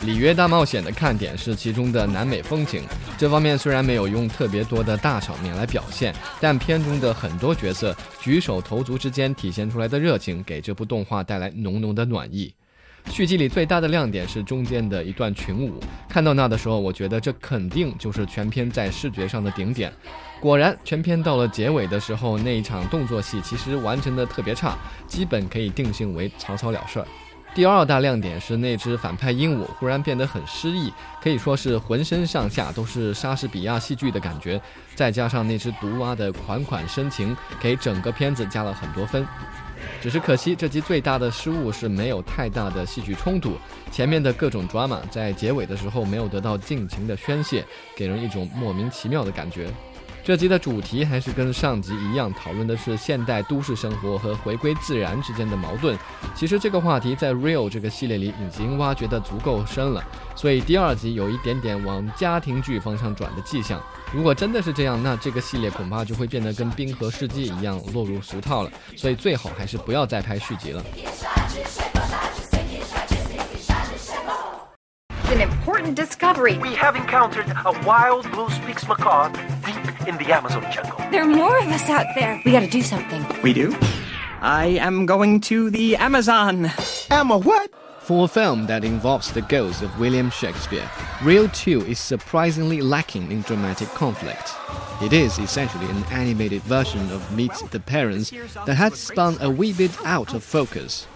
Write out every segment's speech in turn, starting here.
里约大冒险的看点是其中的南美风情，这方面虽然没有用特别多的大场面来表现，但片中的很多角色举手投足之间体现出来的热情，给这部动画带来浓浓的暖意。续集里最大的亮点是中间的一段群舞，看到那的时候，我觉得这肯定就是全片在视觉上的顶点。果然，全片到了结尾的时候，那一场动作戏其实完成的特别差，基本可以定性为草草了事儿。第二大亮点是那只反派鹦鹉忽然变得很诗意，可以说是浑身上下都是莎士比亚戏剧的感觉。再加上那只毒蛙的款款深情，给整个片子加了很多分。只是可惜，这集最大的失误是没有太大的戏剧冲突，前面的各种 drama 在结尾的时候没有得到尽情的宣泄，给人一种莫名其妙的感觉。这集的主题还是跟上集一样，讨论的是现代都市生活和回归自然之间的矛盾。其实这个话题在《Real》这个系列里已经挖掘的足够深了，所以第二集有一点点往家庭剧方向转的迹象。如果真的是这样，那这个系列恐怕就会变得跟《冰河世纪》一样落入俗套了。所以最好还是不要再拍续集了。an important discovery. We have encountered a wild blue spix macaw in the Amazon jungle. There are more of us out there. We gotta do something. We do? I am going to the Amazon. Emma, what? For a film that involves the ghost of William Shakespeare, Rio 2 is surprisingly lacking in dramatic conflict. It is essentially an animated version of Meet the Parents that had spun a wee bit out of focus.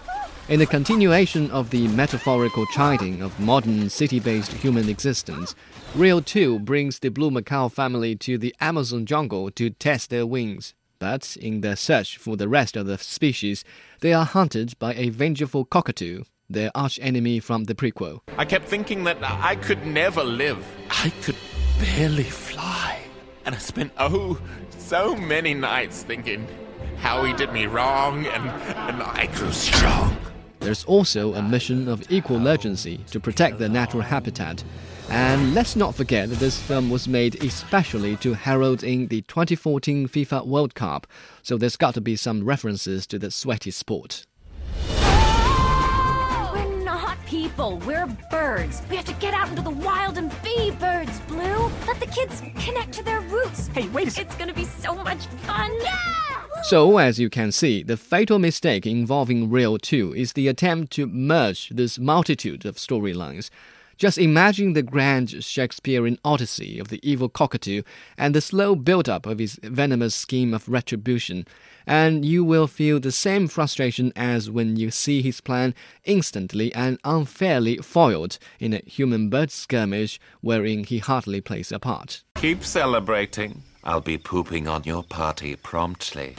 In the continuation of the metaphorical chiding of modern city based human existence, Rio 2 brings the blue macaw family to the Amazon jungle to test their wings. But in their search for the rest of the species, they are hunted by a vengeful cockatoo, their arch enemy from the prequel. I kept thinking that I could never live. I could barely fly. And I spent, oh, so many nights thinking how he did me wrong, and, and I grew strong. There's also a mission of equal urgency to protect their natural habitat. And let's not forget that this film was made especially to herald in the 2014 FIFA World Cup, so there's got to be some references to the sweaty sport. We're not people, we're birds. We have to get out into the wild and be birds, Blu. Let the kids connect to their roots. Hey, wait a second. It's gonna be so much fun. Yeah! So, as you can see, the fatal mistake involving Rio 2 is the attempt to merge this multitude of storylines. Just imagine the grand Shakespearean odyssey of the evil cockatoo and the slow build up of his venomous scheme of retribution, and you will feel the same frustration as when you see his plan instantly and unfairly foiled in a human bird skirmish wherein he hardly plays a part. Keep celebrating. I'll be pooping on your party promptly.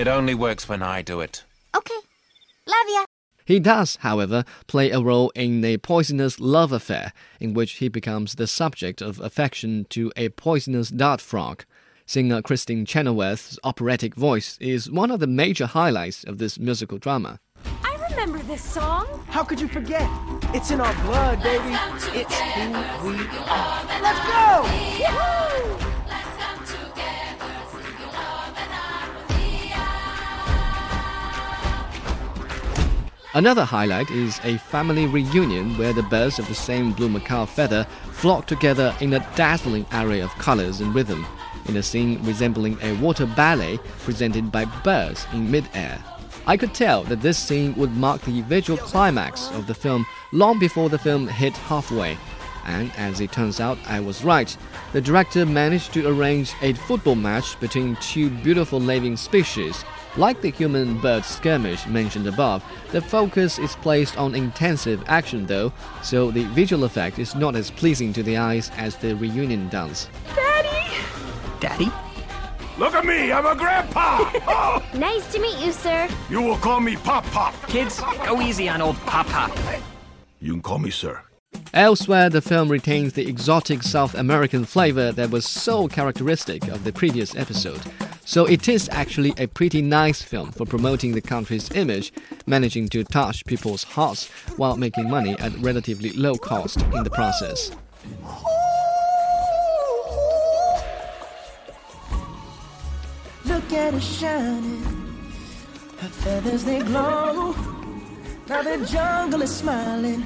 It only works when I do it. Okay. Love ya. He does, however, play a role in a poisonous love affair in which he becomes the subject of affection to a poisonous dart frog. Singer Kristin Chenoweth's operatic voice is one of the major highlights of this musical drama I remember this song. How could you forget? It's in our blood, baby. It's who we are. Oh, Let's go! Another highlight is a family reunion where the birds of the same blue macaw feather flock together in a dazzling array of colors and rhythm, in a scene resembling a water ballet presented by birds in midair. I could tell that this scene would mark the visual climax of the film long before the film hit halfway. And as it turns out, I was right. The director managed to arrange a football match between two beautiful living species. Like the human bird skirmish mentioned above, the focus is placed on intensive action though, so the visual effect is not as pleasing to the eyes as the reunion does. Daddy! Daddy? Look at me, I'm a grandpa! Oh. nice to meet you, sir. You will call me Pop Pop. Kids, go easy on old Pop Pop. You can call me sir. Elsewhere, the film retains the exotic South American flavor that was so characteristic of the previous episode. So it is actually a pretty nice film for promoting the country's image, managing to touch people's hearts while making money at relatively low cost in the process. Look at her shining, her feathers they glow. Now the jungle is smiling,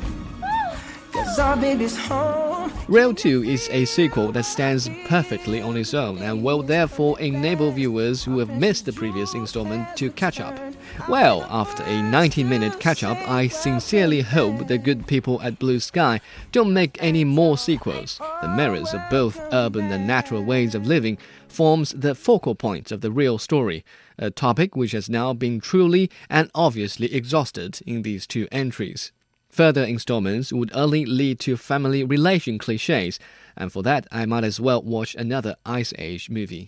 cause our baby's home. Rio 2 is a sequel that stands perfectly on its own and will therefore enable viewers who have missed the previous installment to catch up. Well, after a 90 minute catch up, I sincerely hope the good people at Blue Sky don't make any more sequels. The merits of both urban and natural ways of living forms the focal point of the Rio story, a topic which has now been truly and obviously exhausted in these two entries. Further installments would only lead to family relation cliches, and for that I might as well watch another Ice Age movie.